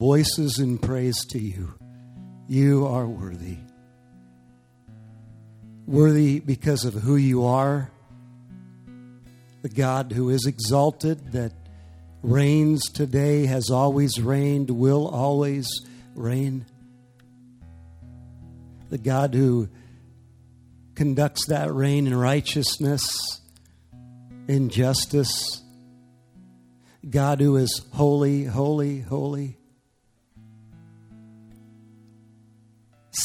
voices in praise to you. You are worthy. Worthy because of who you are, the God who is exalted, that reigns today, has always reigned, will always reign. The God who conducts that reign in righteousness, in justice. God who is holy, holy, holy.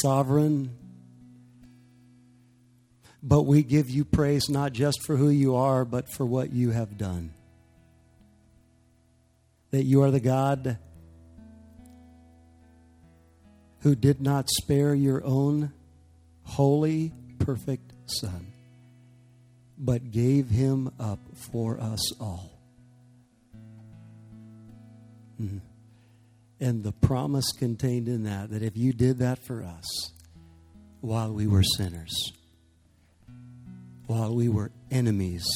Sovereign. But we give you praise not just for who you are, but for what you have done. That you are the God who did not spare your own holy, perfect Son, but gave him up for us all. Mm-hmm. And the promise contained in that, that if you did that for us while we were sinners, while we were enemies,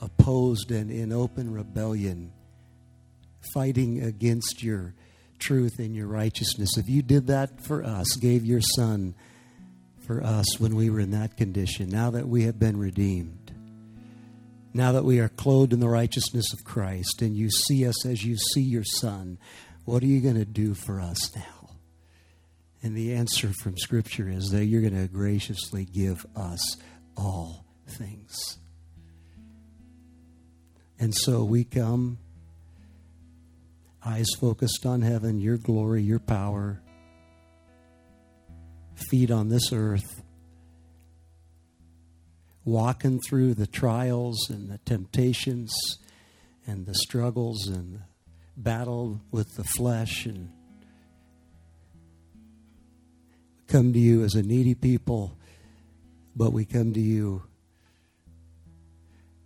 opposed and in open rebellion, fighting against your truth and your righteousness, if you did that for us, gave your son for us when we were in that condition, now that we have been redeemed, now that we are clothed in the righteousness of Christ, and you see us as you see your son, what are you going to do for us now? And the answer from Scripture is that you're going to graciously give us all things. And so we come, eyes focused on heaven, your glory, your power, feet on this earth, walking through the trials and the temptations and the struggles and the battle with the flesh and come to you as a needy people, but we come to you,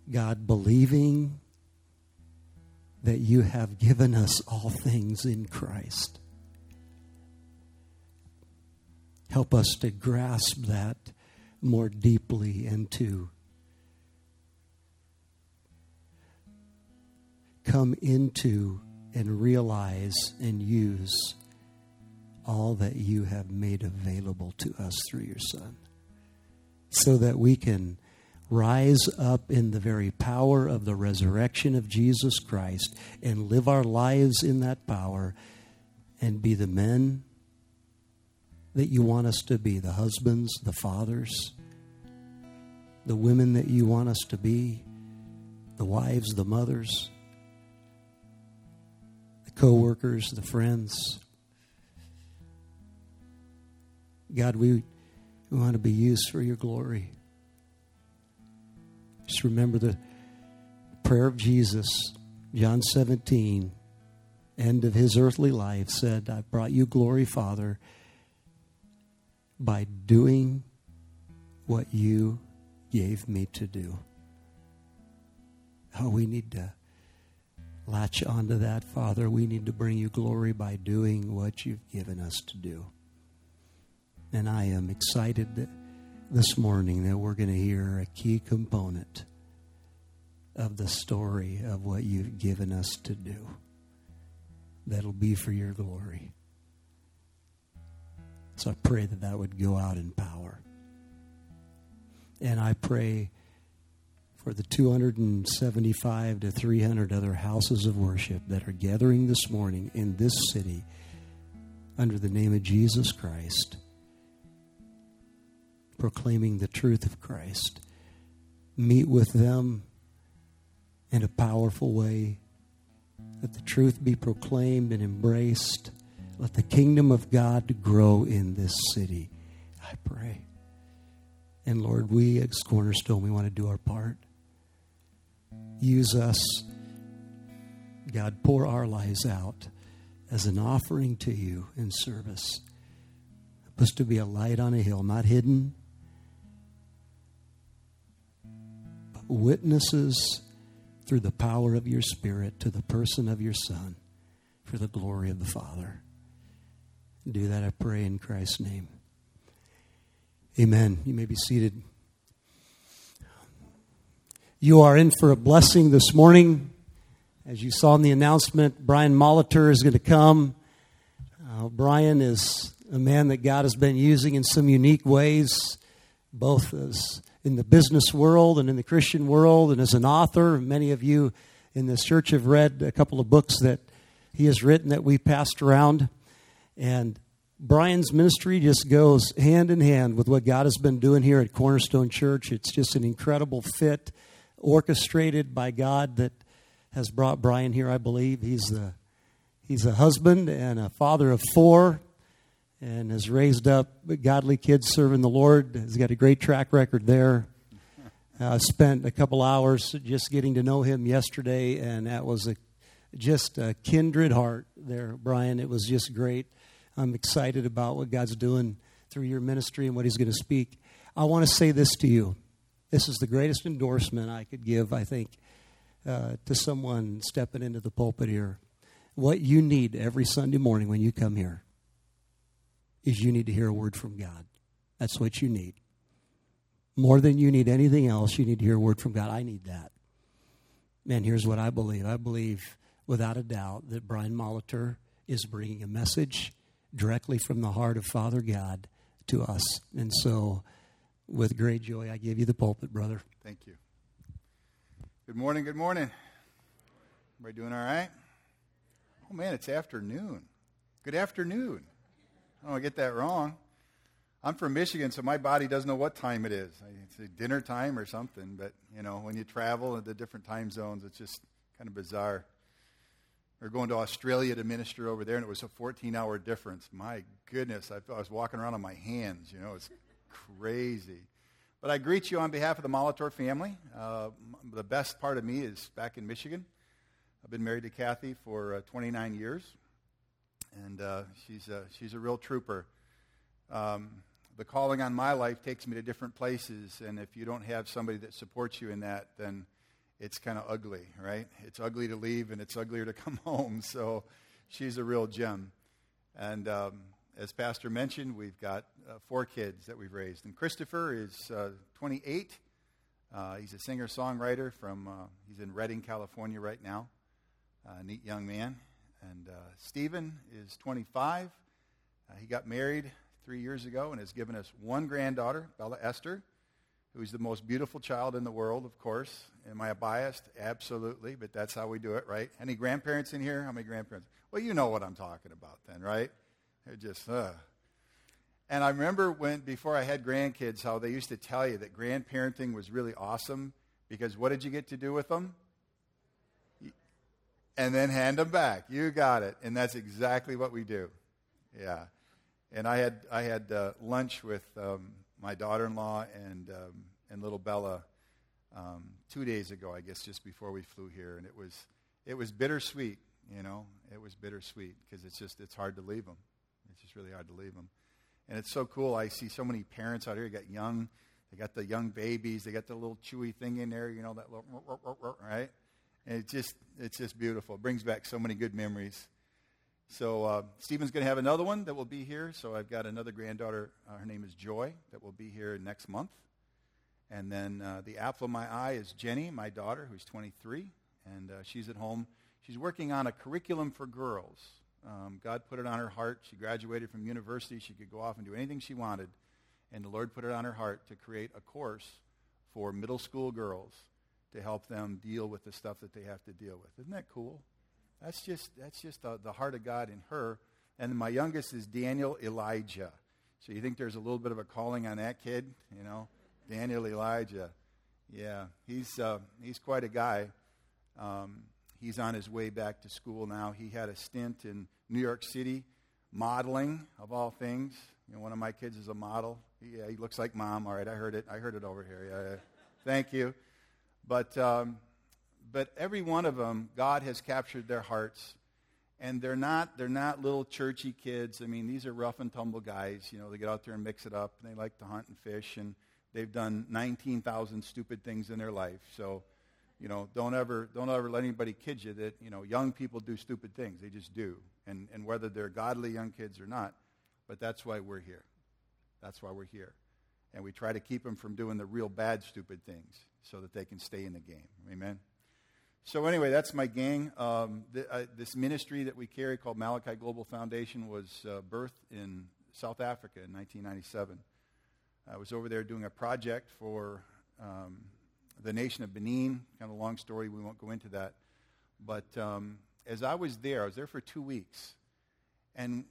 God, believing that you have given us all things in Christ. Help us to grasp that more deeply and to come into and realize and use all that you have made available to us through your Son. So that we can rise up in the very power of the resurrection of Jesus Christ and live our lives in that power and be the men that you want us to be the husbands, the fathers, the women that you want us to be, the wives, the mothers, the co workers, the friends. God, we, we want to be used for your glory. Just remember the prayer of Jesus, John 17, end of his earthly life, said, I brought you glory, Father by doing what you gave me to do. Oh, we need to latch onto that, Father. We need to bring you glory by doing what you've given us to do. And I am excited this morning that we're going to hear a key component of the story of what you've given us to do that'll be for your glory. So I pray that that would go out in power. And I pray for the 275 to 300 other houses of worship that are gathering this morning in this city under the name of Jesus Christ, proclaiming the truth of Christ. Meet with them in a powerful way. Let the truth be proclaimed and embraced let the kingdom of God grow in this city. I pray. And Lord, we as Cornerstone, we want to do our part. Use us. God, pour our lives out as an offering to you in service. Help to be a light on a hill, not hidden, but witnesses through the power of your Spirit to the person of your Son for the glory of the Father. Do that, I pray, in Christ's name. Amen. You may be seated. You are in for a blessing this morning. As you saw in the announcement, Brian Molitor is going to come Uh, Brian is a man that God has been using in some unique ways, both as in the business world and in the Christian world, and as an author. Many of you in this church have read a couple of books that he has written that we passed around. And Brian's ministry just goes hand in hand with what God has been doing here at Cornerstone Church. It's just an incredible fit, orchestrated by God, that has brought Brian here, I believe. He's the He's a husband and a father of four and has raised up godly kids serving the Lord. He's got a great track record there. I uh, spent a couple hours just getting to know him yesterday, and that was a, just a kindred heart there, Brian. It was just great. I'm excited about what God's doing through your ministry and what He's going to speak. I want to say this to you. This is the greatest endorsement I could give, I think, uh, to someone stepping into the pulpit here what you need every Sunday morning when you come here is you need to hear a word from God. That's what you need. More than you need anything else, you need to hear a word from God. I need that. Man, here's what I believe. I believe without a doubt that Brian Molitor is bringing a message directly from the heart of Father God to us. And so, with great joy, I give you the pulpit, brother. Thank you. Good morning. Good morning. Everybody doing all right? Oh man, it's afternoon. Good afternoon. I don't get that wrong. I'm from Michigan, so my body doesn't know what time it is. It's dinner time or something, but you know, when you travel in the different time zones, it's just kind of bizarre. We are going to Australia to minister over there, and it was a 14 hour difference. My goodness, I, I was walking around on my hands. You know, it's crazy. But I greet you on behalf of the Molitor family. Uh, the best part of me is back in Michigan. I've been married to Kathy for uh, 29 years, and uh, she's, a, she's a real trooper. Um, the calling on my life takes me to different places, and if you don't have somebody that supports you in that, then it's kind of ugly, right? It's ugly to leave, and it's uglier to come home. So she's a real gem. And um, as Pastor mentioned, we've got uh, four kids that we've raised. And Christopher is uh, 28. Uh, he's a singer songwriter from, uh, he's in Redding, California right now neat young man. And Stephen is 25. Uh, he got married three years ago and has given us one granddaughter, Bella Esther, who's the most beautiful child in the world, of course. Am I biased? Absolutely, but that's how we do it, right? Any grandparents in here? How many grandparents? Well, you know what I'm talking about then, right? They're just, uh. And I remember when, before I had grandkids, how they used to tell you that grandparenting was really awesome because what did you get to do with them? and then hand them back. You got it. And that's exactly what we do. Yeah. And I had, I had uh, lunch with um, my daughter in law and, um, and little Bella um, two days ago, I guess, just before we flew here. And it was, it was bittersweet, you know. It was bittersweet because it's just, it's hard to leave them. It's just really hard to leave them. And it's so cool. I see so many parents out here. You got young, they got the young babies. They got the little chewy thing in there, you know, that little, right? And it's just, it's just beautiful. It brings back so many good memories. So uh, Stephen's going to have another one that will be here. So I've got another granddaughter. Uh, her name is Joy that will be here next month. And then uh, the apple of my eye is Jenny, my daughter, who's 23. And uh, she's at home. She's working on a curriculum for girls. Um, God put it on her heart. She graduated from university. She could go off and do anything she wanted. And the Lord put it on her heart to create a course for middle school girls to help them deal with the stuff that they have to deal with. Isn't that cool? That's just, that's just the, the heart of God in her. And my youngest is Daniel Elijah. So you think there's a little bit of a calling on that kid, you know? Daniel Elijah. Yeah, he's, uh, he's quite a guy. Um, he's on his way back to school now. He had a stint in New York City modeling, of all things. You know, one of my kids is a model. Yeah, he looks like mom. All right, I heard it. I heard it over here. Yeah. Thank you. But, um, but every one of them, God has captured their hearts. And they're not, they're not little churchy kids. I mean, these are rough and tumble guys. You know, they get out there and mix it up, and they like to hunt and fish, and they've done 19,000 stupid things in their life. So, you know, don't ever, don't ever let anybody kid you that, you know, young people do stupid things. They just do. And, and whether they're godly young kids or not, but that's why we're here. That's why we're here. And we try to keep them from doing the real bad, stupid things so that they can stay in the game. Amen? So anyway, that's my gang. Um, uh, this ministry that we carry called Malachi Global Foundation was uh, birthed in South Africa in 1997. I was over there doing a project for um, the nation of Benin. Kind of a long story. We won't go into that. But um, as I was there, I was there for two weeks, and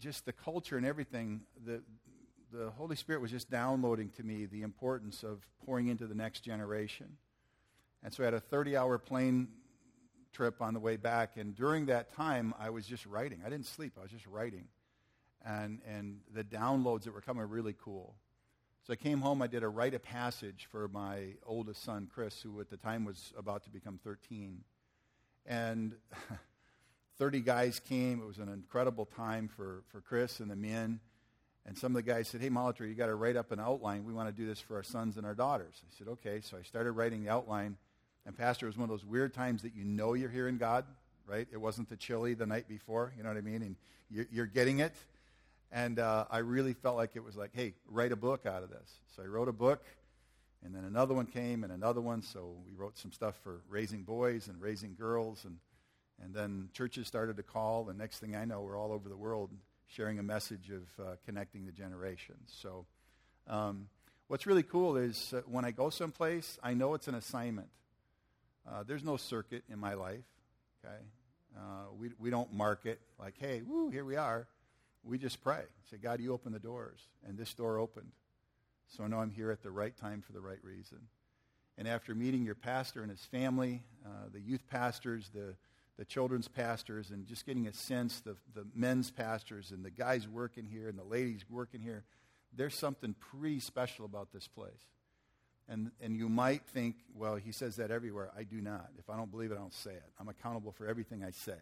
just the culture and everything. The the Holy Spirit was just downloading to me the importance of pouring into the next generation. And so I had a 30 hour plane trip on the way back. And during that time, I was just writing. I didn't sleep, I was just writing. And, and the downloads that were coming were really cool. So I came home, I did a rite of passage for my oldest son, Chris, who at the time was about to become 13. And 30 guys came. It was an incredible time for, for Chris and the men. And some of the guys said, Hey, Molitor, you got to write up an outline. We want to do this for our sons and our daughters. I said, Okay. So I started writing the outline. And Pastor, it was one of those weird times that you know you're hearing God, right? It wasn't the chilly the night before, you know what I mean? And you're, you're getting it. And uh, I really felt like it was like, hey, write a book out of this. So I wrote a book, and then another one came, and another one. So we wrote some stuff for raising boys and raising girls. And, and then churches started to call. And next thing I know, we're all over the world sharing a message of uh, connecting the generations. So, um, what's really cool is uh, when I go someplace, I know it's an assignment. Uh, there's no circuit in my life. Okay, uh, we we don't market like, hey, woo, here we are. We just pray. Say, God, you open the doors, and this door opened. So I know I'm here at the right time for the right reason. And after meeting your pastor and his family, uh, the youth pastors, the the children's pastors and just getting a sense the, the men's pastors and the guys working here and the ladies working here there's something pretty special about this place and, and you might think well he says that everywhere i do not if i don't believe it i don't say it i'm accountable for everything i say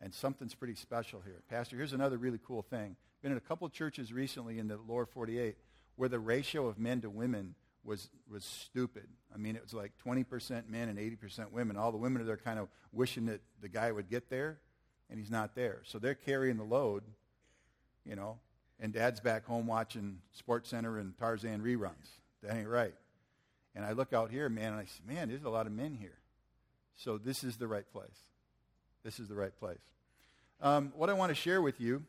and something's pretty special here pastor here's another really cool thing been in a couple churches recently in the lower 48 where the ratio of men to women was, was stupid. I mean, it was like 20% men and 80% women. All the women are there kind of wishing that the guy would get there, and he's not there. So they're carrying the load, you know, and dad's back home watching Sports Center and Tarzan reruns. That ain't right. And I look out here, man, and I say, man, there's a lot of men here. So this is the right place. This is the right place. Um, what I want to share with you,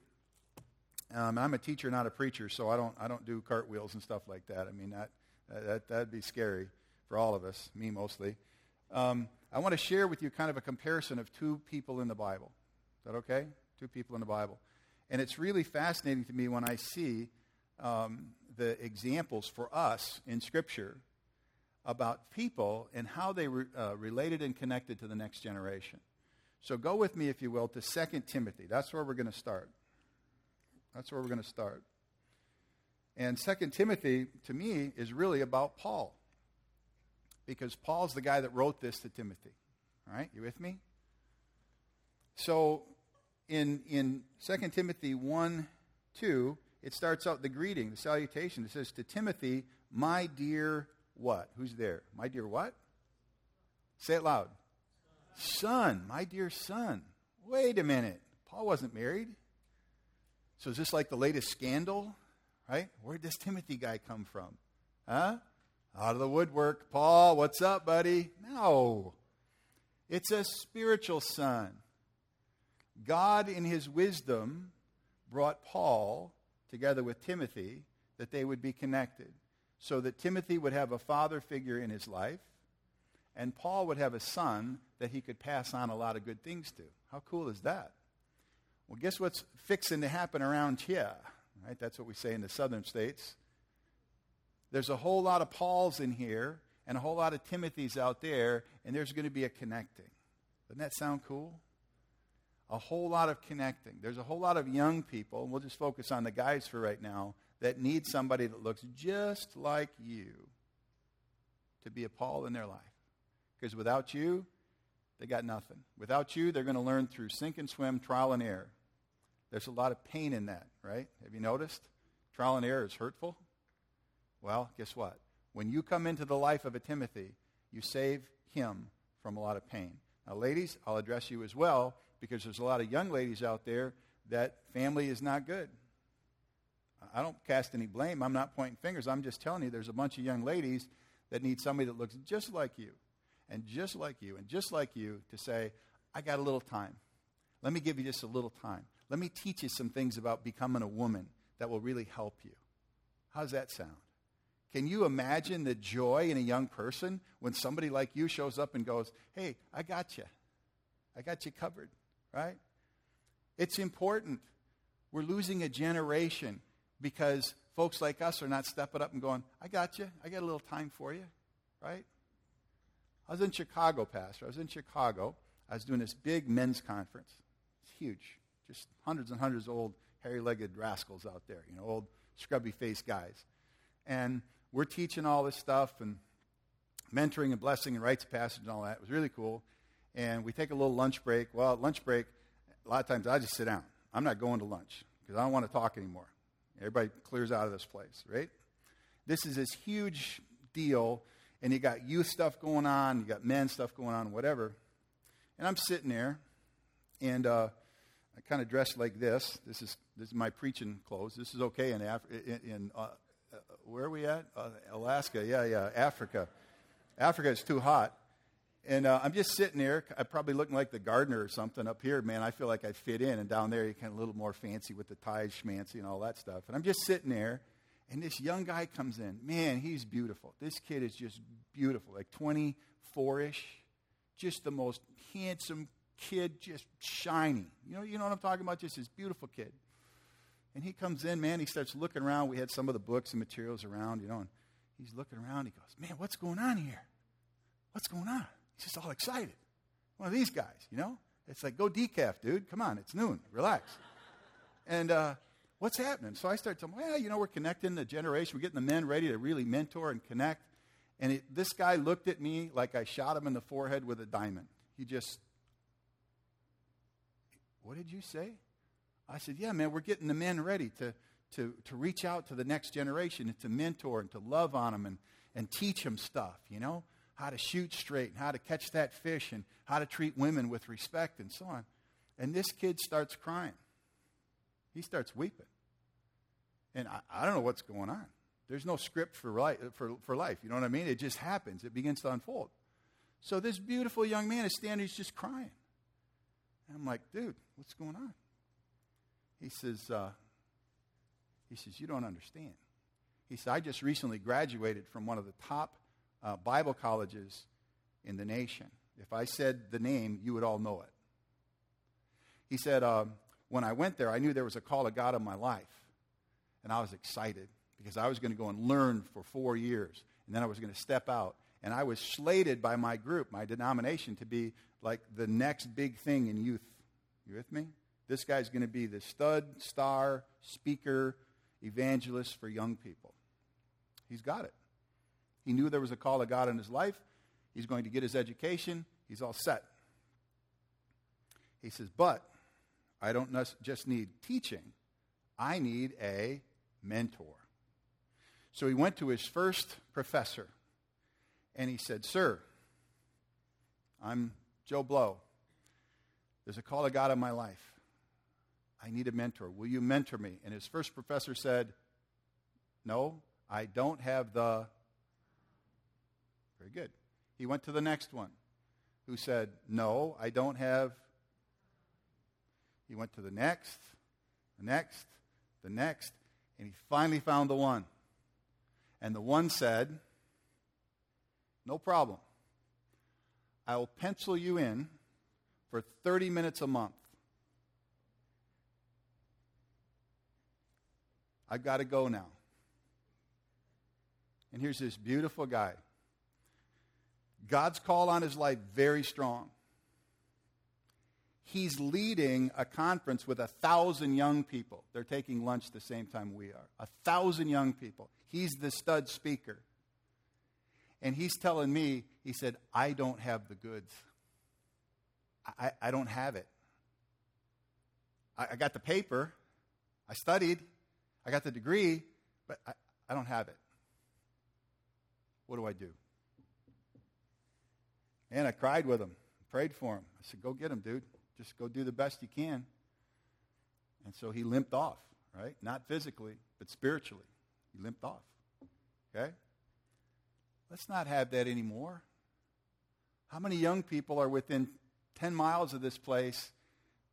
um, I'm a teacher, not a preacher, so I don't, I don't do cartwheels and stuff like that. I mean, that, that, that'd be scary for all of us, me mostly. Um, I want to share with you kind of a comparison of two people in the Bible. Is that okay? Two people in the Bible. And it's really fascinating to me when I see um, the examples for us in Scripture about people and how they re, uh, related and connected to the next generation. So go with me, if you will, to 2 Timothy. That's where we're going to start. That's where we're going to start. And Second Timothy, to me, is really about Paul. Because Paul's the guy that wrote this to Timothy. All right, you with me? So in, in 2 Timothy 1 2, it starts out the greeting, the salutation. It says, To Timothy, my dear what? Who's there? My dear what? Say it loud. Son, my dear son. Wait a minute. Paul wasn't married. So is this like the latest scandal? right? Where'd this Timothy guy come from? Huh? Out of the woodwork. Paul, what's up, buddy? No. It's a spiritual son. God, in his wisdom, brought Paul together with Timothy that they would be connected. So that Timothy would have a father figure in his life, and Paul would have a son that he could pass on a lot of good things to. How cool is that? Well, guess what's fixing to happen around here? Right? That's what we say in the southern states. There's a whole lot of Pauls in here and a whole lot of Timothys out there, and there's going to be a connecting. Doesn't that sound cool? A whole lot of connecting. There's a whole lot of young people, and we'll just focus on the guys for right now, that need somebody that looks just like you to be a Paul in their life. Because without you, they got nothing. Without you, they're going to learn through sink and swim, trial and error. There's a lot of pain in that, right? Have you noticed? Trial and error is hurtful. Well, guess what? When you come into the life of a Timothy, you save him from a lot of pain. Now, ladies, I'll address you as well because there's a lot of young ladies out there that family is not good. I don't cast any blame. I'm not pointing fingers. I'm just telling you there's a bunch of young ladies that need somebody that looks just like you. And just like you, and just like you, to say, I got a little time. Let me give you just a little time. Let me teach you some things about becoming a woman that will really help you. How's that sound? Can you imagine the joy in a young person when somebody like you shows up and goes, Hey, I got you. I got you covered, right? It's important. We're losing a generation because folks like us are not stepping up and going, I got you. I got a little time for you, right? I was in Chicago, Pastor. I was in Chicago. I was doing this big men's conference. It's huge. Just hundreds and hundreds of old hairy legged rascals out there, you know, old scrubby faced guys. And we're teaching all this stuff and mentoring and blessing and rites of passage and all that. It was really cool. And we take a little lunch break. Well, lunch break, a lot of times I just sit down. I'm not going to lunch because I don't want to talk anymore. Everybody clears out of this place, right? This is this huge deal, and you got youth stuff going on, you got men stuff going on, whatever. And I'm sitting there, and uh, I kind of dressed like this. This is this is my preaching clothes. This is okay in Af- in, in uh, uh, where are we at? Uh, Alaska. Yeah, yeah, Africa. Africa is too hot. And uh, I'm just sitting there. I'm probably looking like the gardener or something up here. Man, I feel like I fit in. And down there, you're kind of a little more fancy with the ties, schmancy, and all that stuff. And I'm just sitting there. And this young guy comes in. Man, he's beautiful. This kid is just beautiful, like 24 ish. Just the most handsome kid, just shining. You know, you know what I'm talking about? Just this beautiful kid. And he comes in, man, he starts looking around. We had some of the books and materials around, you know, and he's looking around. He goes, Man, what's going on here? What's going on? He's just all excited. One of these guys, you know? It's like, go decaf, dude. Come on, it's noon. Relax. and uh, what's happening? So I start telling him, well, you know, we're connecting the generation. We're getting the men ready to really mentor and connect. And it, this guy looked at me like I shot him in the forehead with a diamond. He just, what did you say? I said, Yeah, man, we're getting the men ready to, to, to reach out to the next generation and to mentor and to love on them and, and teach them stuff, you know, how to shoot straight and how to catch that fish and how to treat women with respect and so on. And this kid starts crying. He starts weeping. And I, I don't know what's going on. There's no script for, life, for, for life. You know what I mean? It just happens, it begins to unfold. So this beautiful young man is standing, he's just crying. And I'm like, dude, what's going on? He says, uh, he says, you don't understand. He said, I just recently graduated from one of the top uh, Bible colleges in the nation. If I said the name, you would all know it. He said, uh, when I went there, I knew there was a call of God in my life. And I was excited because I was going to go and learn for four years. And then I was going to step out. And I was slated by my group, my denomination, to be like the next big thing in youth. You with me? This guy's going to be the stud, star, speaker, evangelist for young people. He's got it. He knew there was a call of God in his life. He's going to get his education. He's all set. He says, But I don't just need teaching, I need a mentor. So he went to his first professor and he said, Sir, I'm Joe Blow. There's a call of God in my life. I need a mentor. Will you mentor me? And his first professor said, No, I don't have the. Very good. He went to the next one who said, No, I don't have. He went to the next, the next, the next, and he finally found the one. And the one said, No problem. I will pencil you in for 30 minutes a month. I've got to go now. And here's this beautiful guy. God's call on his life very strong. He's leading a conference with a thousand young people. They're taking lunch the same time we are. A thousand young people. He's the stud speaker. And he's telling me, he said, I don't have the goods. I, I don't have it. I, I got the paper. I studied. I got the degree, but I, I don't have it. What do I do? And I cried with him, prayed for him. I said, Go get him, dude. Just go do the best you can. And so he limped off, right? Not physically, but spiritually. He limped off. Okay? Let's not have that anymore. How many young people are within 10 miles of this place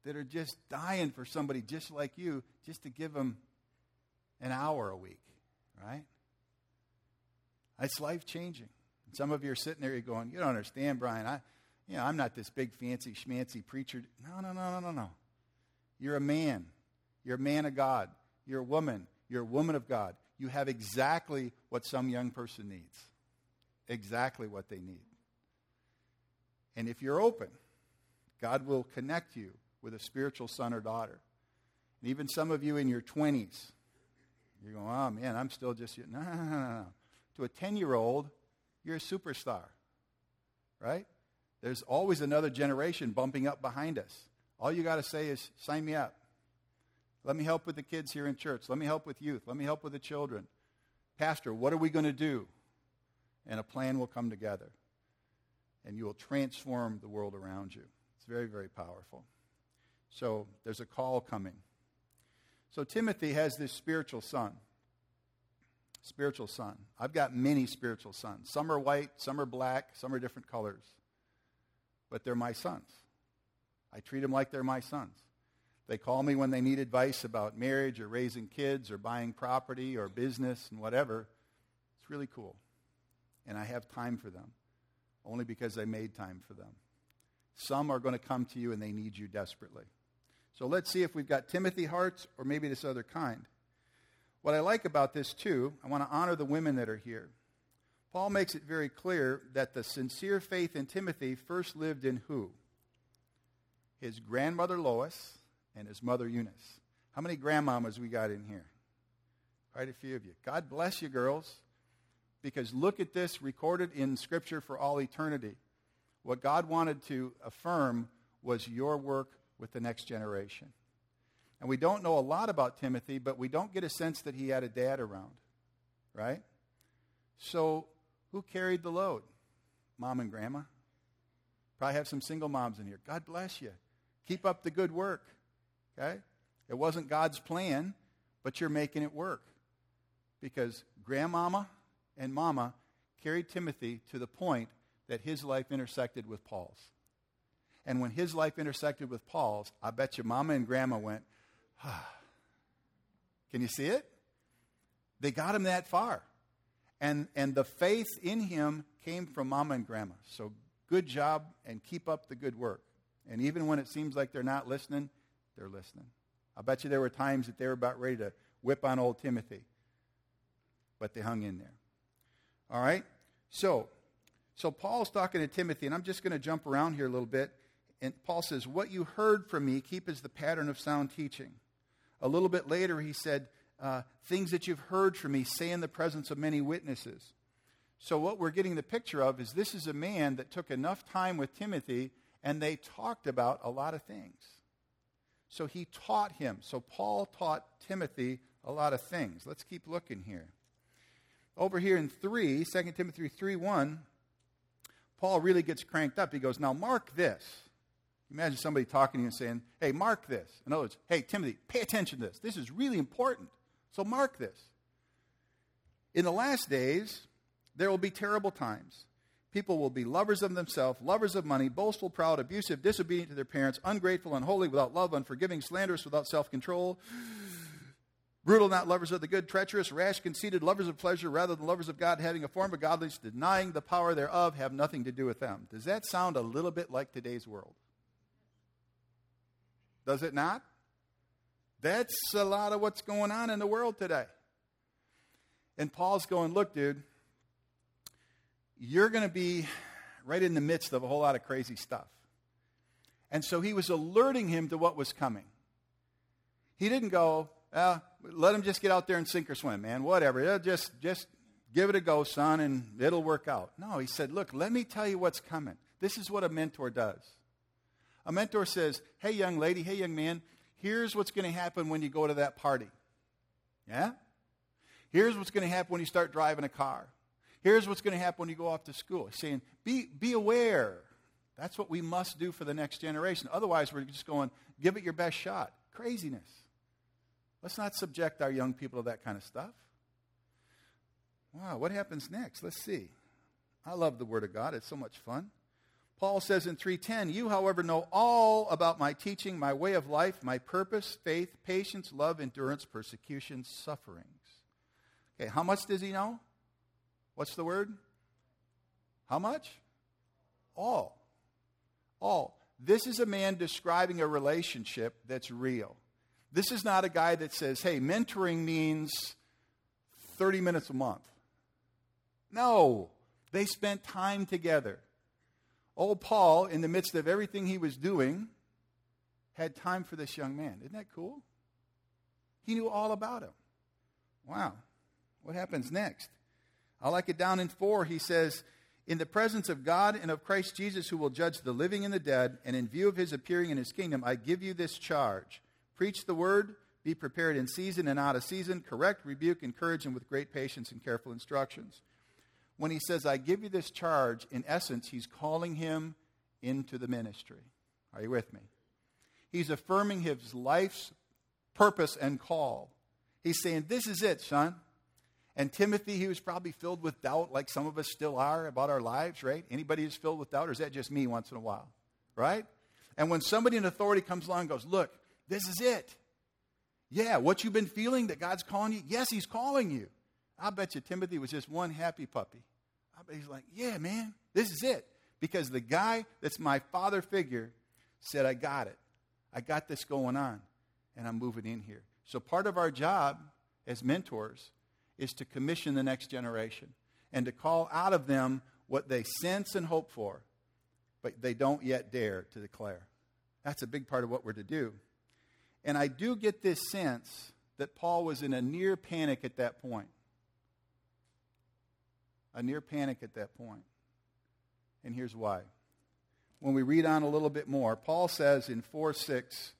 that are just dying for somebody just like you just to give them an hour a week, right? It's life changing. Some of you are sitting there, you're going, You don't understand, Brian. I, you know, I'm not this big fancy schmancy preacher. No, no, no, no, no, no. You're a man. You're a man of God. You're a woman. You're a woman of God. You have exactly what some young person needs. Exactly what they need. And if you're open, God will connect you with a spiritual son or daughter. And even some of you in your 20s, you're going, oh man, I'm still just, no, no, no, no. To a 10 year old, you're a superstar, right? There's always another generation bumping up behind us. All you got to say is, sign me up. Let me help with the kids here in church. Let me help with youth. Let me help with the children. Pastor, what are we going to do? And a plan will come together. And you will transform the world around you. It's very, very powerful. So there's a call coming. So Timothy has this spiritual son. Spiritual son. I've got many spiritual sons. Some are white, some are black, some are different colors. But they're my sons. I treat them like they're my sons. They call me when they need advice about marriage or raising kids or buying property or business and whatever. It's really cool. And I have time for them only because I made time for them. Some are going to come to you and they need you desperately. So let's see if we've got Timothy hearts or maybe this other kind. What I like about this, too, I want to honor the women that are here. Paul makes it very clear that the sincere faith in Timothy first lived in who? His grandmother Lois and his mother Eunice. How many grandmamas we got in here? Quite a few of you. God bless you, girls, because look at this recorded in Scripture for all eternity. What God wanted to affirm was your work with the next generation. And we don't know a lot about Timothy, but we don't get a sense that he had a dad around, right? So, who carried the load? Mom and grandma? Probably have some single moms in here. God bless you. Keep up the good work. Okay? It wasn't God's plan, but you're making it work. Because grandmama and mama carried Timothy to the point that his life intersected with Paul's. And when his life intersected with Paul's, I bet you mama and grandma went, ah. Can you see it? They got him that far. And, and the faith in him came from mama and grandma. So good job and keep up the good work. And even when it seems like they're not listening, they're listening. I bet you there were times that they were about ready to whip on old Timothy, but they hung in there. All right? So, so Paul's talking to Timothy, and I'm just going to jump around here a little bit. And Paul says, What you heard from me, keep as the pattern of sound teaching. A little bit later, he said, uh, Things that you've heard from me, say in the presence of many witnesses. So, what we're getting the picture of is this is a man that took enough time with Timothy, and they talked about a lot of things. So he taught him. So Paul taught Timothy a lot of things. Let's keep looking here. Over here in 3, 2 Timothy 3 1, Paul really gets cranked up. He goes, Now mark this. Imagine somebody talking to you and saying, Hey, mark this. In other words, hey, Timothy, pay attention to this. This is really important. So mark this. In the last days, there will be terrible times. People will be lovers of themselves, lovers of money, boastful, proud, abusive, disobedient to their parents, ungrateful, unholy, without love, unforgiving, slanderous, without self control, brutal, not lovers of the good, treacherous, rash, conceited, lovers of pleasure rather than lovers of God, having a form of godliness, denying the power thereof, have nothing to do with them. Does that sound a little bit like today's world? Does it not? That's a lot of what's going on in the world today. And Paul's going, look, dude you're going to be right in the midst of a whole lot of crazy stuff. And so he was alerting him to what was coming. He didn't go, well, let him just get out there and sink or swim, man, whatever. Just, just give it a go, son, and it'll work out. No, he said, look, let me tell you what's coming. This is what a mentor does. A mentor says, hey, young lady, hey, young man, here's what's going to happen when you go to that party. Yeah? Here's what's going to happen when you start driving a car. Here's what's going to happen when you go off to school. He's saying, be, be aware. That's what we must do for the next generation. Otherwise, we're just going, give it your best shot. Craziness. Let's not subject our young people to that kind of stuff. Wow, what happens next? Let's see. I love the Word of God, it's so much fun. Paul says in 3:10, "You, however, know all about my teaching, my way of life, my purpose, faith, patience, love, endurance, persecution, sufferings." Okay, how much does he know? What's the word? How much? All. All. This is a man describing a relationship that's real. This is not a guy that says, hey, mentoring means 30 minutes a month. No, they spent time together. Old Paul, in the midst of everything he was doing, had time for this young man. Isn't that cool? He knew all about him. Wow. What happens next? I like it down in four. He says, In the presence of God and of Christ Jesus, who will judge the living and the dead, and in view of his appearing in his kingdom, I give you this charge Preach the word, be prepared in season and out of season, correct, rebuke, encourage, and with great patience and careful instructions. When he says, I give you this charge, in essence, he's calling him into the ministry. Are you with me? He's affirming his life's purpose and call. He's saying, This is it, son. And Timothy, he was probably filled with doubt, like some of us still are about our lives, right? Anybody who's filled with doubt, or is that just me once in a while? Right? And when somebody in authority comes along and goes, Look, this is it. Yeah, what you've been feeling that God's calling you? Yes, He's calling you. I bet you Timothy was just one happy puppy. I bet he's like, yeah, man, this is it. Because the guy that's my father figure said, I got it. I got this going on, and I'm moving in here. So part of our job as mentors is to commission the next generation and to call out of them what they sense and hope for, but they don't yet dare to declare. That's a big part of what we're to do. And I do get this sense that Paul was in a near panic at that point. A near panic at that point. And here's why. When we read on a little bit more, Paul says in 4 6,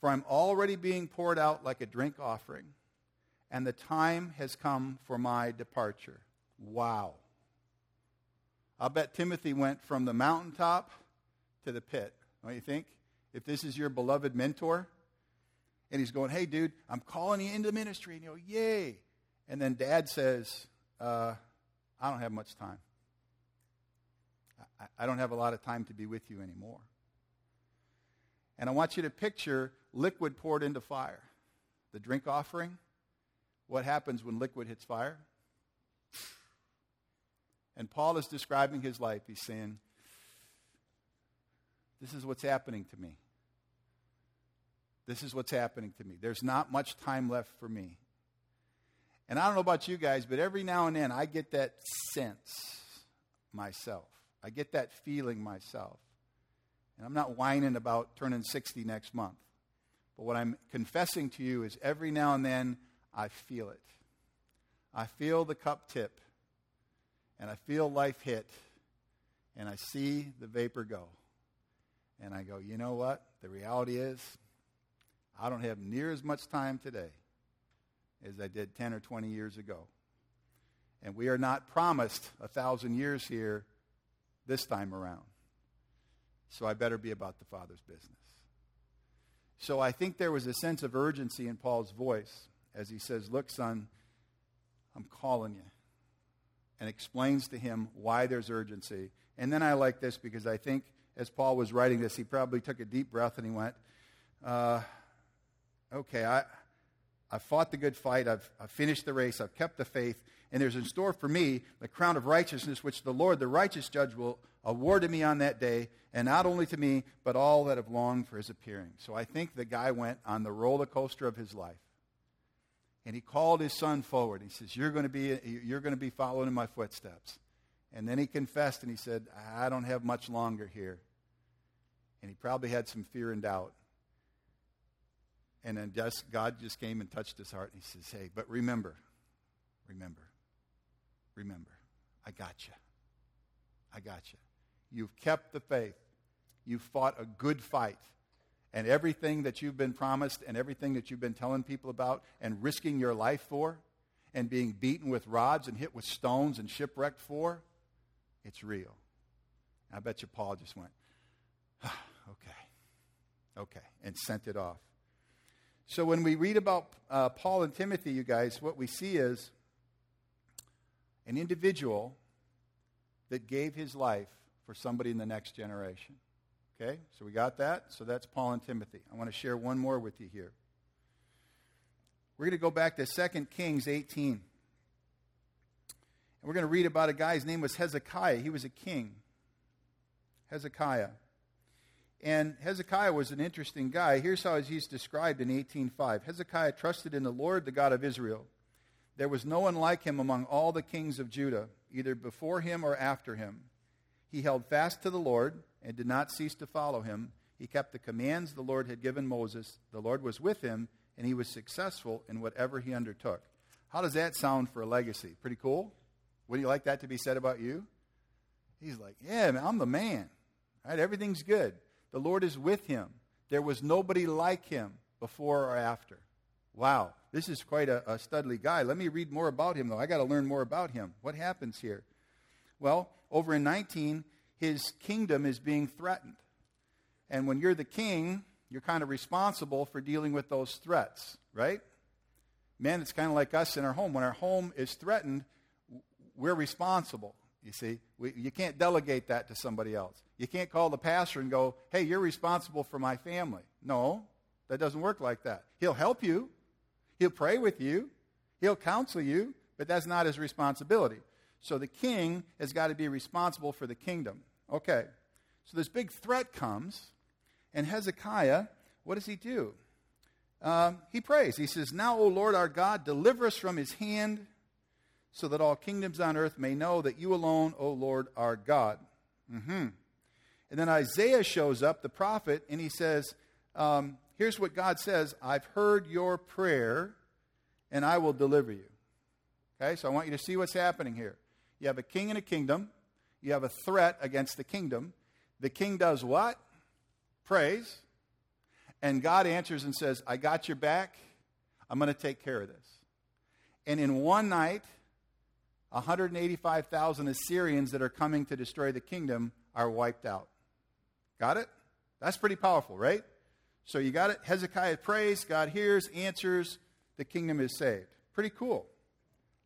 For I'm already being poured out like a drink offering, and the time has come for my departure. Wow. I'll bet Timothy went from the mountaintop to the pit. Don't you think? If this is your beloved mentor, and he's going, Hey, dude, I'm calling you into the ministry. And you go, Yay. And then dad says, uh, I don't have much time. I, I don't have a lot of time to be with you anymore. And I want you to picture liquid poured into fire. The drink offering, what happens when liquid hits fire? And Paul is describing his life. He's saying, This is what's happening to me. This is what's happening to me. There's not much time left for me. And I don't know about you guys, but every now and then I get that sense myself. I get that feeling myself. And I'm not whining about turning 60 next month. But what I'm confessing to you is every now and then I feel it. I feel the cup tip. And I feel life hit. And I see the vapor go. And I go, you know what? The reality is, I don't have near as much time today as I did 10 or 20 years ago. And we are not promised a thousand years here this time around. So I better be about the Father's business. So I think there was a sense of urgency in Paul's voice as he says, Look, son, I'm calling you. And explains to him why there's urgency. And then I like this because I think as Paul was writing this, he probably took a deep breath and he went, uh, okay, I, I fought the good fight, I've, I've finished the race, I've kept the faith, and there's in store for me the crown of righteousness, which the Lord, the righteous judge, will award to me on that day, and not only to me, but all that have longed for his appearing. So I think the guy went on the roller coaster of his life. And he called his son forward. He says, You're going to be, you're going to be following in my footsteps. And then he confessed and he said, I don't have much longer here. And he probably had some fear and doubt. And then just, God just came and touched his heart and he says, Hey, but remember, remember, remember, I got you. I got you. You've kept the faith. You've fought a good fight. And everything that you've been promised and everything that you've been telling people about and risking your life for and being beaten with rods and hit with stones and shipwrecked for, it's real. I bet you Paul just went, ah, okay, okay, and sent it off. So when we read about uh, Paul and Timothy, you guys, what we see is an individual that gave his life for somebody in the next generation. Okay, so we got that. So that's Paul and Timothy. I want to share one more with you here. We're going to go back to 2 Kings 18. And we're going to read about a guy, his name was Hezekiah. He was a king. Hezekiah. And Hezekiah was an interesting guy. Here's how he's described in 18:5. Hezekiah trusted in the Lord, the God of Israel. There was no one like him among all the kings of Judah, either before him or after him. He held fast to the Lord and did not cease to follow him. He kept the commands the Lord had given Moses. The Lord was with him, and he was successful in whatever he undertook. How does that sound for a legacy? Pretty cool? Would you like that to be said about you? He's like, Yeah, man, I'm the man. Right? Everything's good. The Lord is with him. There was nobody like him before or after. Wow, this is quite a, a studly guy. Let me read more about him, though. I got to learn more about him. What happens here? Well, over in 19, his kingdom is being threatened. And when you're the king, you're kind of responsible for dealing with those threats, right? Man, it's kind of like us in our home. When our home is threatened, we're responsible. You see, we, you can't delegate that to somebody else. You can't call the pastor and go, hey, you're responsible for my family. No, that doesn't work like that. He'll help you, he'll pray with you, he'll counsel you, but that's not his responsibility. So the king has got to be responsible for the kingdom. Okay, so this big threat comes, and Hezekiah, what does he do? Um, he prays. He says, Now, O Lord our God, deliver us from his hand so that all kingdoms on earth may know that you alone, O Lord, are God. Mm-hmm. And then Isaiah shows up, the prophet, and he says, um, Here's what God says I've heard your prayer, and I will deliver you. Okay, so I want you to see what's happening here. You have a king and a kingdom, you have a threat against the kingdom. The king does what? Prays. And God answers and says, I got your back. I'm going to take care of this. And in one night, 185,000 Assyrians that are coming to destroy the kingdom are wiped out. Got it? That's pretty powerful, right? So you got it. Hezekiah prays, God hears, answers, the kingdom is saved. Pretty cool.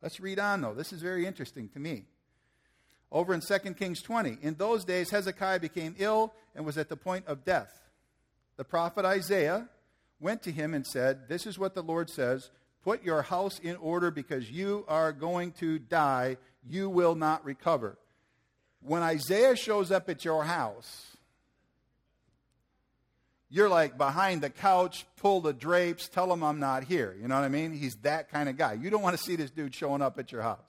Let's read on, though. This is very interesting to me. Over in 2 Kings 20, in those days Hezekiah became ill and was at the point of death. The prophet Isaiah went to him and said, This is what the Lord says Put your house in order because you are going to die. You will not recover. When Isaiah shows up at your house, you're like behind the couch, pull the drapes, tell him I'm not here. You know what I mean? He's that kind of guy. You don't want to see this dude showing up at your house.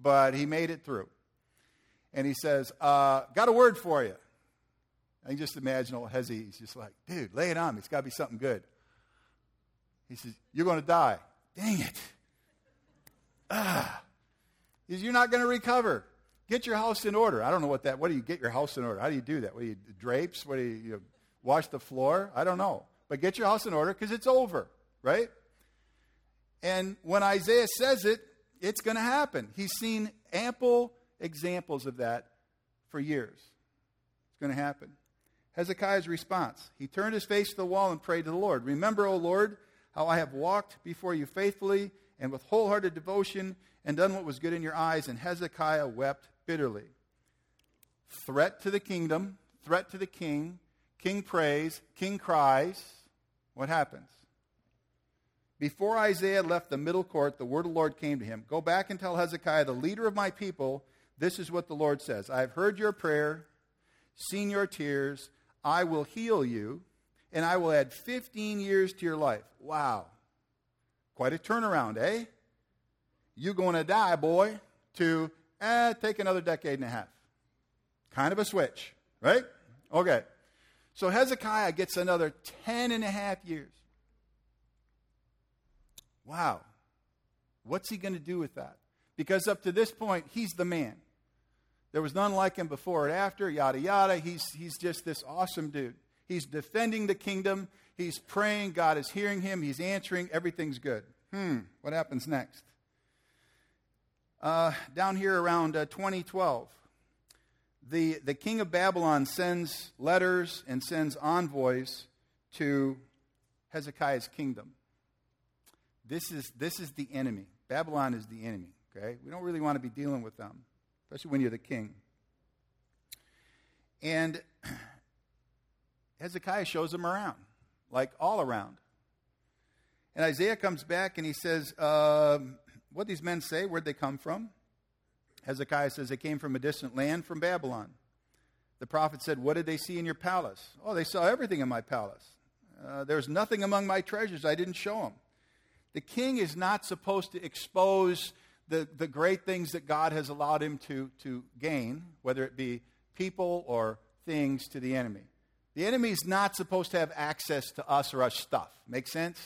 But he made it through. And he says, uh, Got a word for you. I can just imagine old Hezzy. He's just like, Dude, lay it on me. It's got to be something good. He says, You're going to die. Dang it. Ah. He says, You're not going to recover. Get your house in order. I don't know what that, what do you get your house in order? How do you do that? What do you, drapes? What do you, you know, wash the floor? I don't know. But get your house in order because it's over, right? And when Isaiah says it, it's going to happen. He's seen ample examples of that for years. It's going to happen. Hezekiah's response he turned his face to the wall and prayed to the Lord. Remember, O Lord, how I have walked before you faithfully and with wholehearted devotion and done what was good in your eyes. And Hezekiah wept bitterly. Threat to the kingdom, threat to the king. King prays, king cries. What happens? Before Isaiah left the middle court, the word of the Lord came to him Go back and tell Hezekiah, the leader of my people, this is what the Lord says I have heard your prayer, seen your tears. I will heal you and I will add 15 years to your life. Wow. Quite a turnaround, eh? You going to die, boy, to eh, take another decade and a half. Kind of a switch, right? Okay. So Hezekiah gets another 10 and a half years. Wow. What's he going to do with that? Because up to this point, he's the man. There was none like him before and after, yada, yada. He's, he's just this awesome dude. He's defending the kingdom. He's praying. God is hearing him. He's answering. Everything's good. Hmm, what happens next? Uh, down here around uh, 2012, the, the king of Babylon sends letters and sends envoys to Hezekiah's kingdom. This is, this is the enemy. Babylon is the enemy, okay? We don't really want to be dealing with them, especially when you're the king. And Hezekiah shows him around, like all around. And Isaiah comes back and he says, uh, What these men say, where'd they come from? Hezekiah says, They came from a distant land, from Babylon. The prophet said, What did they see in your palace? Oh, they saw everything in my palace. Uh, there's nothing among my treasures I didn't show them. The king is not supposed to expose the, the great things that God has allowed him to, to gain, whether it be people or things, to the enemy. The enemy is not supposed to have access to us or our stuff. Make sense?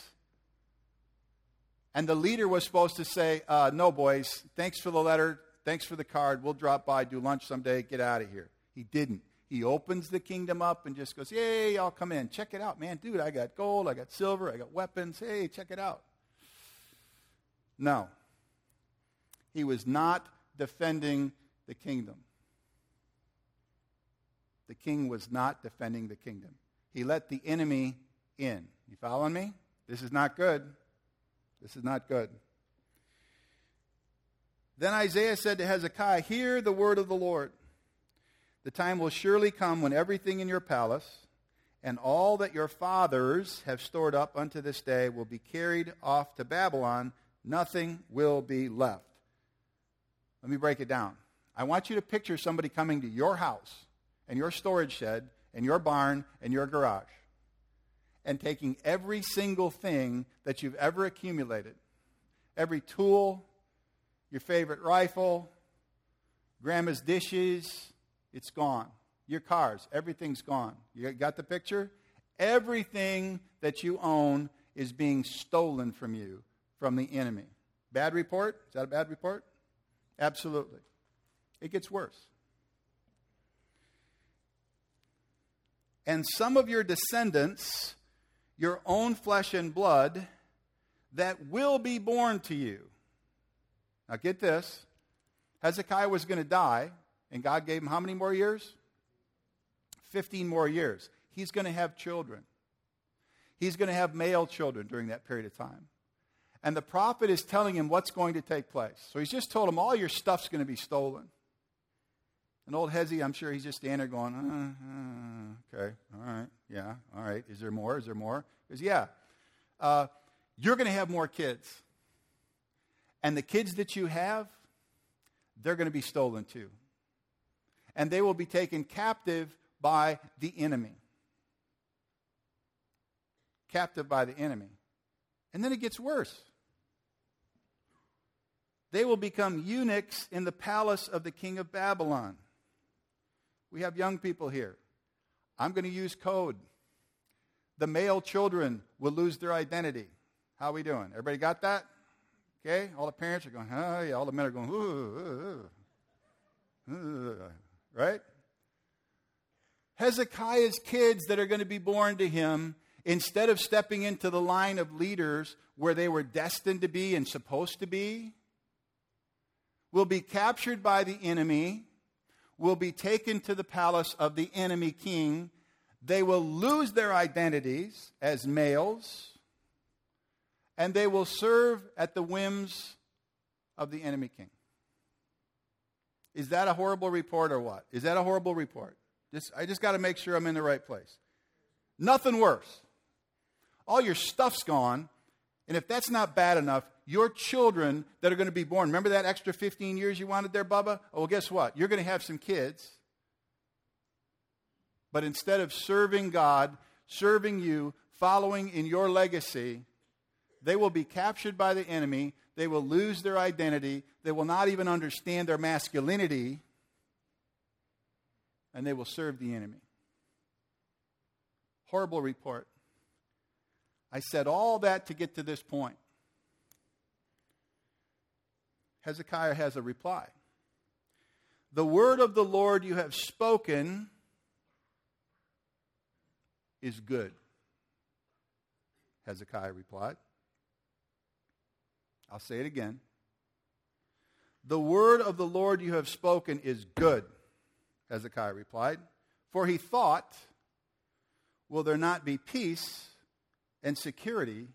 And the leader was supposed to say, uh, No, boys, thanks for the letter. Thanks for the card. We'll drop by, do lunch someday, get out of here. He didn't. He opens the kingdom up and just goes, Yay, y'all come in. Check it out, man. Dude, I got gold, I got silver, I got weapons. Hey, check it out. No. He was not defending the kingdom. The king was not defending the kingdom. He let the enemy in. You following me? This is not good. This is not good. Then Isaiah said to Hezekiah, Hear the word of the Lord. The time will surely come when everything in your palace and all that your fathers have stored up unto this day will be carried off to Babylon. Nothing will be left. Let me break it down. I want you to picture somebody coming to your house and your storage shed and your barn and your garage and taking every single thing that you've ever accumulated every tool, your favorite rifle, grandma's dishes, it's gone. Your cars, everything's gone. You got the picture? Everything that you own is being stolen from you from the enemy. Bad report? Is that a bad report? Absolutely. It gets worse. And some of your descendants, your own flesh and blood, that will be born to you. Now get this Hezekiah was going to die, and God gave him how many more years? 15 more years. He's going to have children. He's going to have male children during that period of time. And the prophet is telling him what's going to take place. So he's just told him all your stuff's going to be stolen. And old Hezi, I'm sure he's just standing there going, uh, uh, okay, all right, yeah, all right. Is there more? Is there more? Goes, yeah. Uh, you're going to have more kids. And the kids that you have, they're going to be stolen too. And they will be taken captive by the enemy. Captive by the enemy. And then it gets worse. They will become eunuchs in the palace of the king of Babylon. We have young people here. I'm going to use code. The male children will lose their identity. How are we doing? Everybody got that? Okay? All the parents are going, oh, yeah. All the men are going, ooh, ooh, ooh. right? Hezekiah's kids that are going to be born to him, instead of stepping into the line of leaders where they were destined to be and supposed to be, will be captured by the enemy, will be taken to the palace of the enemy king. They will lose their identities as males, and they will serve at the whims of the enemy king. Is that a horrible report or what? Is that a horrible report? Just, I just got to make sure I'm in the right place. Nothing worse. All your stuff's gone, and if that's not bad enough, your children that are going to be born, remember that extra 15 years you wanted there, Bubba? Oh, well, guess what? You're going to have some kids. But instead of serving God, serving you, following in your legacy, they will be captured by the enemy. They will lose their identity. They will not even understand their masculinity. And they will serve the enemy. Horrible report. I said all that to get to this point. Hezekiah has a reply. The word of the Lord you have spoken is good. Hezekiah replied. I'll say it again. The word of the Lord you have spoken is good, Hezekiah replied. For he thought, Will there not be peace and security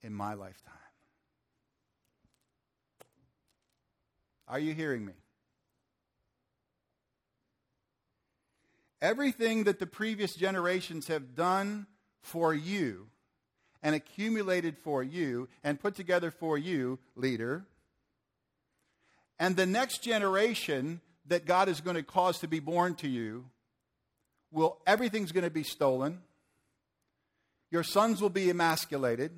in my lifetime? Are you hearing me? everything that the previous generations have done for you and accumulated for you and put together for you, leader, and the next generation that God is going to cause to be born to you will everything's going to be stolen. Your sons will be emasculated.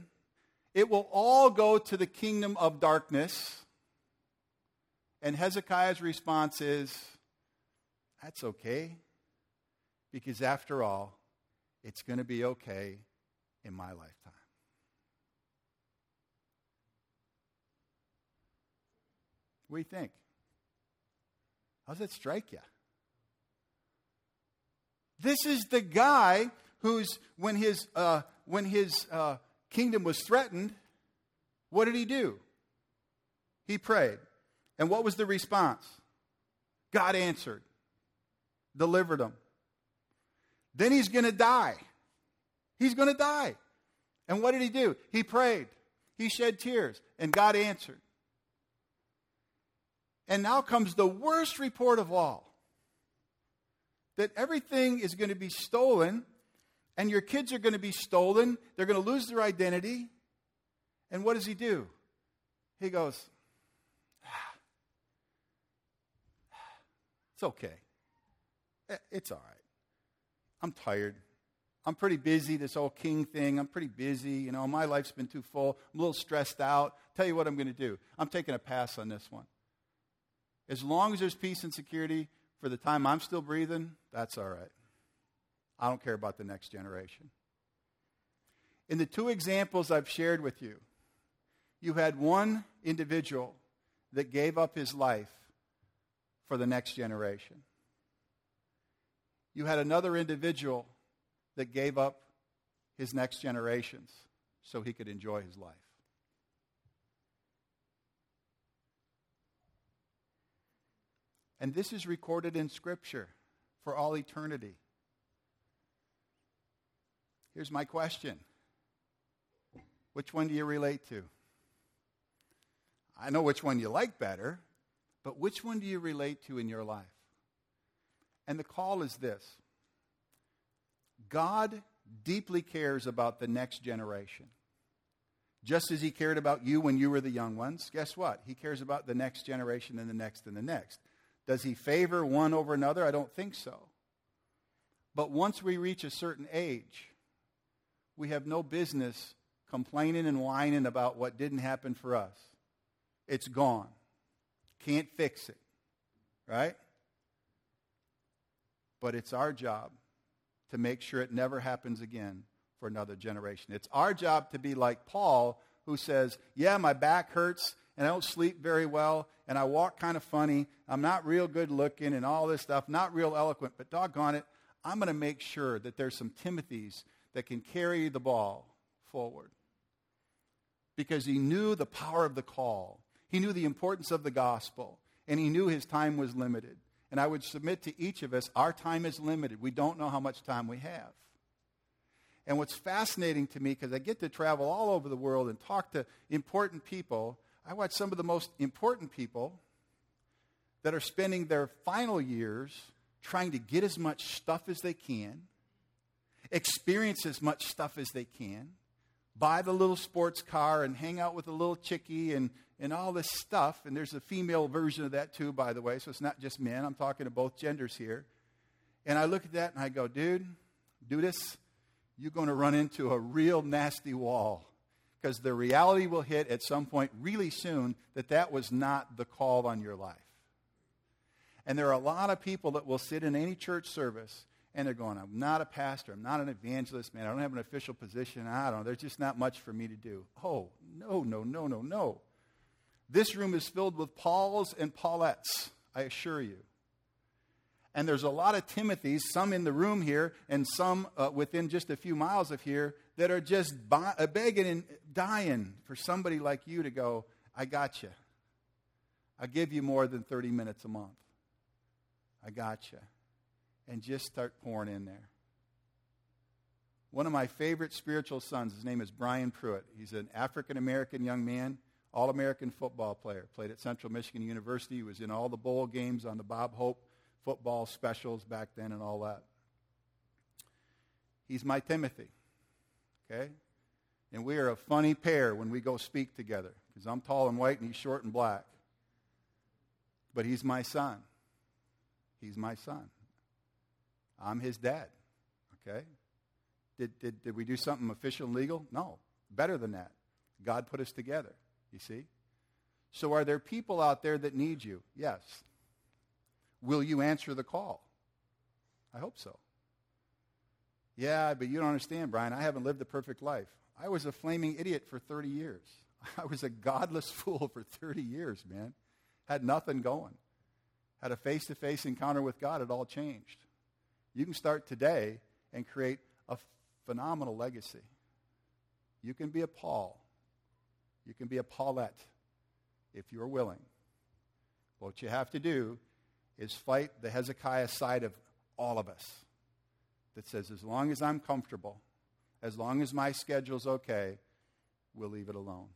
It will all go to the kingdom of darkness. And Hezekiah's response is, That's okay, because after all, it's going to be okay in my lifetime. What do you think? How does that strike you? This is the guy who's, when his, uh, when his uh, kingdom was threatened, what did he do? He prayed. And what was the response? God answered, delivered him. Then he's going to die. He's going to die. And what did he do? He prayed. He shed tears, and God answered. And now comes the worst report of all that everything is going to be stolen, and your kids are going to be stolen. They're going to lose their identity. And what does he do? He goes, It's okay. Eh, it's all right. I'm tired. I'm pretty busy, this whole king thing. I'm pretty busy. You know, my life's been too full. I'm a little stressed out. Tell you what I'm going to do. I'm taking a pass on this one. As long as there's peace and security for the time I'm still breathing, that's all right. I don't care about the next generation. In the two examples I've shared with you, you had one individual that gave up his life for the next generation. You had another individual that gave up his next generations so he could enjoy his life. And this is recorded in Scripture for all eternity. Here's my question Which one do you relate to? I know which one you like better, but which one do you relate to in your life? And the call is this God deeply cares about the next generation. Just as he cared about you when you were the young ones, guess what? He cares about the next generation and the next and the next. Does he favor one over another? I don't think so. But once we reach a certain age, we have no business complaining and whining about what didn't happen for us. It's gone. Can't fix it. Right? But it's our job to make sure it never happens again for another generation. It's our job to be like Paul, who says, Yeah, my back hurts and I don't sleep very well, and I walk kind of funny. I'm not real good looking and all this stuff, not real eloquent, but doggone it, I'm going to make sure that there's some Timothys that can carry the ball forward. Because he knew the power of the call, he knew the importance of the gospel, and he knew his time was limited. And I would submit to each of us, our time is limited. We don't know how much time we have. And what's fascinating to me, because I get to travel all over the world and talk to important people, I watch some of the most important people that are spending their final years trying to get as much stuff as they can, experience as much stuff as they can, buy the little sports car and hang out with a little chickie and, and all this stuff. And there's a female version of that too, by the way, so it's not just men. I'm talking to both genders here. And I look at that and I go, dude, do this. You're going to run into a real nasty wall because the reality will hit at some point really soon that that was not the call on your life. And there are a lot of people that will sit in any church service and they're going, I'm not a pastor, I'm not an evangelist, man, I don't have an official position, I don't know, there's just not much for me to do. Oh, no, no, no, no, no. This room is filled with Pauls and Paulettes, I assure you. And there's a lot of Timothys, some in the room here and some uh, within just a few miles of here, that are just uh, begging and dying for somebody like you to go, I got you. I give you more than 30 minutes a month. I got you. And just start pouring in there. One of my favorite spiritual sons, his name is Brian Pruitt. He's an African American young man, All American football player. Played at Central Michigan University. Was in all the bowl games on the Bob Hope football specials back then and all that. He's my Timothy. Okay? And we are a funny pair when we go speak together because I'm tall and white and he's short and black. But he's my son. He's my son. I'm his dad. Okay? Did, did, did we do something official and legal? No. Better than that. God put us together. You see? So are there people out there that need you? Yes. Will you answer the call? I hope so. Yeah, but you don't understand, Brian. I haven't lived a perfect life. I was a flaming idiot for 30 years. I was a godless fool for 30 years, man. Had nothing going. Had a face to face encounter with God. It all changed. You can start today and create a phenomenal legacy. You can be a Paul. You can be a Paulette if you're willing. What you have to do is fight the Hezekiah side of all of us that says, as long as I'm comfortable, as long as my schedule's okay, we'll leave it alone.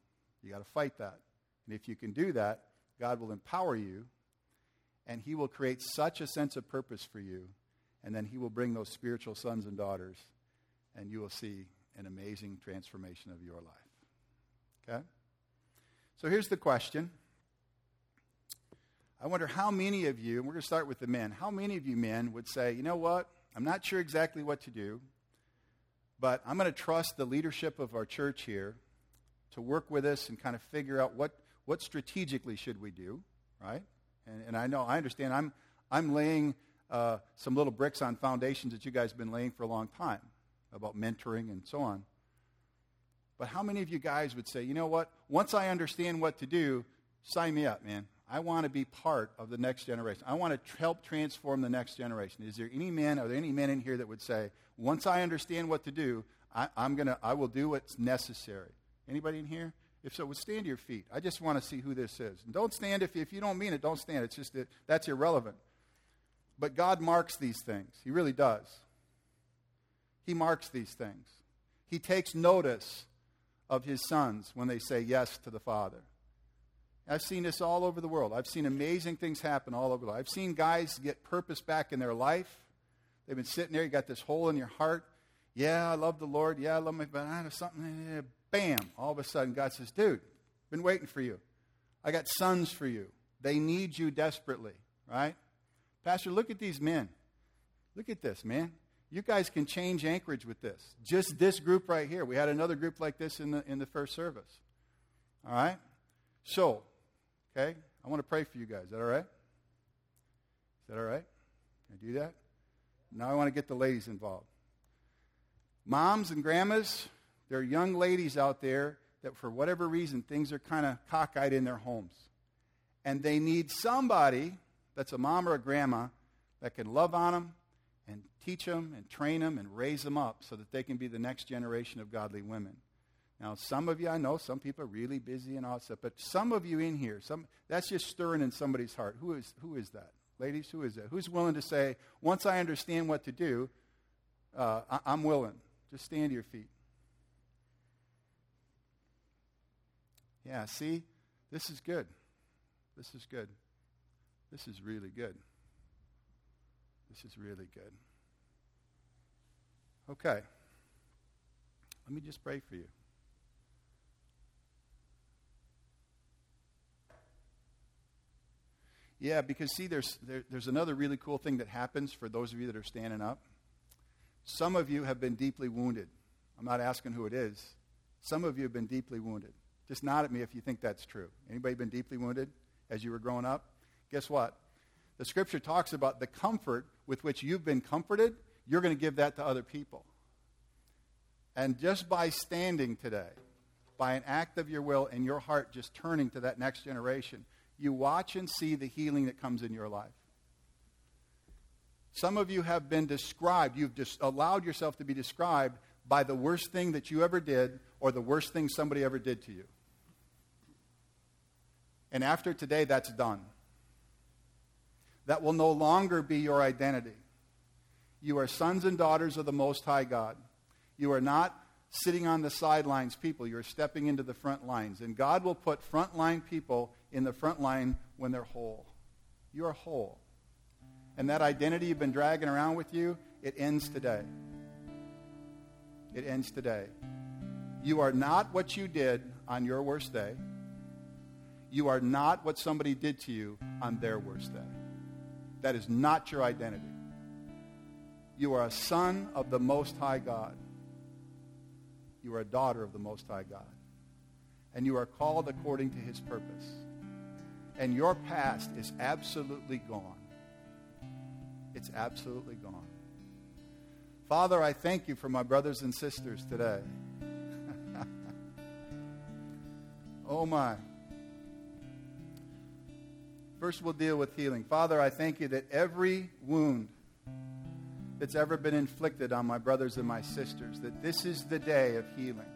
You got to fight that. And if you can do that, God will empower you and He will create such a sense of purpose for you. And then He will bring those spiritual sons and daughters, and you will see an amazing transformation of your life. Okay? So here's the question. I wonder how many of you, and we're going to start with the men, how many of you men would say, you know what? I'm not sure exactly what to do, but I'm going to trust the leadership of our church here to work with us and kind of figure out what, what strategically should we do, right? And, and I know, I understand, I'm, I'm laying uh, some little bricks on foundations that you guys have been laying for a long time about mentoring and so on. But how many of you guys would say, you know what? Once I understand what to do, sign me up, man. I want to be part of the next generation. I want to help transform the next generation. Is there any man, are there any men in here that would say, once I understand what to do, I, am gonna, I will do what's necessary? Anybody in here? If so, would stand to your feet. I just want to see who this is. And don't stand if, if you don't mean it, don't stand. It's just that that's irrelevant. But God marks these things. He really does. He marks these things. He takes notice of his sons when they say yes to the Father. I've seen this all over the world. I've seen amazing things happen all over the world. I've seen guys get purpose back in their life. They've been sitting there, you got this hole in your heart. Yeah, I love the Lord. Yeah, I love my, but I know something. Bam! All of a sudden, God says, dude, been waiting for you. I got sons for you. They need you desperately, right? Pastor, look at these men. Look at this, man. You guys can change Anchorage with this. Just this group right here. We had another group like this in the, in the first service. All right? So, Okay? I want to pray for you guys. Is that all right? Is that all right? Can I do that? Now I want to get the ladies involved. Moms and grandmas, there are young ladies out there that for whatever reason things are kind of cockeyed in their homes. And they need somebody that's a mom or a grandma that can love on them and teach them and train them and raise them up so that they can be the next generation of godly women. Now, some of you, I know some people are really busy and all that stuff, but some of you in here, some, that's just stirring in somebody's heart. Who is, who is that? Ladies, who is that? Who's willing to say, once I understand what to do, uh, I, I'm willing. Just stand to your feet. Yeah, see? This is good. This is good. This is really good. This is really good. Okay. Let me just pray for you. Yeah, because see, there's, there, there's another really cool thing that happens for those of you that are standing up. Some of you have been deeply wounded. I'm not asking who it is. Some of you have been deeply wounded. Just nod at me if you think that's true. Anybody been deeply wounded as you were growing up? Guess what? The scripture talks about the comfort with which you've been comforted. You're going to give that to other people. And just by standing today, by an act of your will and your heart just turning to that next generation, you watch and see the healing that comes in your life. Some of you have been described, you've just allowed yourself to be described by the worst thing that you ever did or the worst thing somebody ever did to you. And after today, that's done. That will no longer be your identity. You are sons and daughters of the Most High God. You are not sitting on the sidelines people. You're stepping into the front lines. And God will put frontline people in the front line when they're whole. You are whole. And that identity you've been dragging around with you, it ends today. It ends today. You are not what you did on your worst day. You are not what somebody did to you on their worst day. That is not your identity. You are a son of the Most High God. You are a daughter of the Most High God. And you are called according to his purpose. And your past is absolutely gone. It's absolutely gone. Father, I thank you for my brothers and sisters today. oh, my. First, we'll deal with healing. Father, I thank you that every wound that's ever been inflicted on my brothers and my sisters, that this is the day of healing.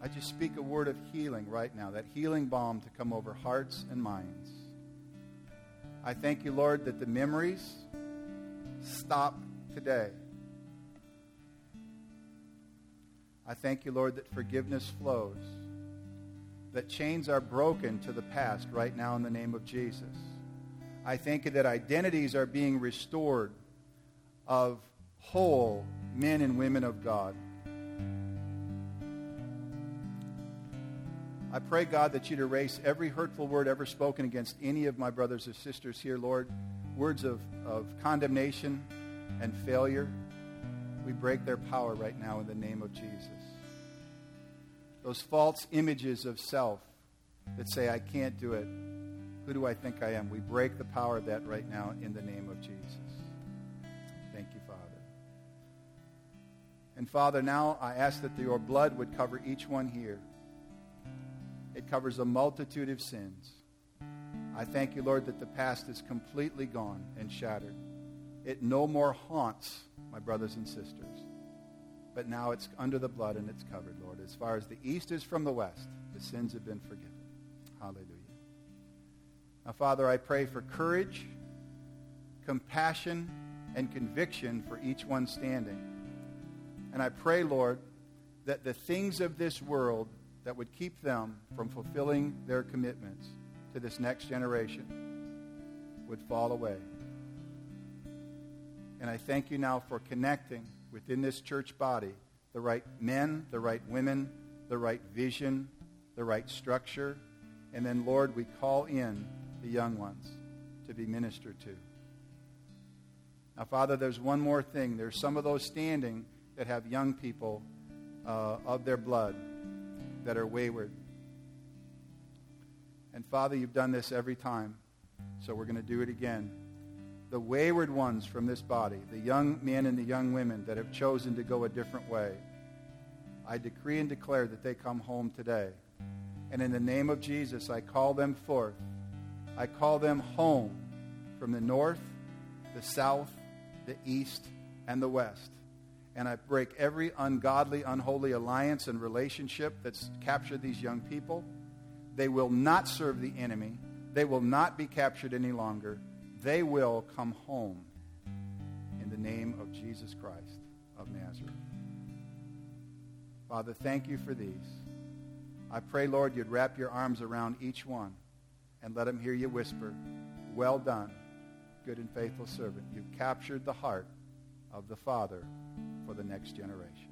I just speak a word of healing right now, that healing balm to come over hearts and minds. I thank you, Lord, that the memories stop today. I thank you, Lord, that forgiveness flows that chains are broken to the past right now in the name of Jesus. I thank you that identities are being restored of whole men and women of God. I pray, God, that you'd erase every hurtful word ever spoken against any of my brothers or sisters here, Lord. Words of, of condemnation and failure. We break their power right now in the name of Jesus those false images of self that say, I can't do it. Who do I think I am? We break the power of that right now in the name of Jesus. Thank you, Father. And Father, now I ask that your blood would cover each one here. It covers a multitude of sins. I thank you, Lord, that the past is completely gone and shattered. It no more haunts my brothers and sisters but now it's under the blood and it's covered, Lord. As far as the east is from the west, the sins have been forgiven. Hallelujah. Now, Father, I pray for courage, compassion, and conviction for each one standing. And I pray, Lord, that the things of this world that would keep them from fulfilling their commitments to this next generation would fall away. And I thank you now for connecting within this church body the right men, the right women, the right vision, the right structure. And then, Lord, we call in the young ones to be ministered to. Now, Father, there's one more thing. There's some of those standing that have young people uh, of their blood that are wayward. And Father, you've done this every time, so we're going to do it again the wayward ones from this body, the young men and the young women that have chosen to go a different way, I decree and declare that they come home today. And in the name of Jesus, I call them forth. I call them home from the north, the south, the east, and the west. And I break every ungodly, unholy alliance and relationship that's captured these young people. They will not serve the enemy. They will not be captured any longer they will come home in the name of Jesus Christ of Nazareth. Father, thank you for these. I pray, Lord, you'd wrap your arms around each one and let them hear you whisper, Well done, good and faithful servant. You've captured the heart of the Father for the next generation.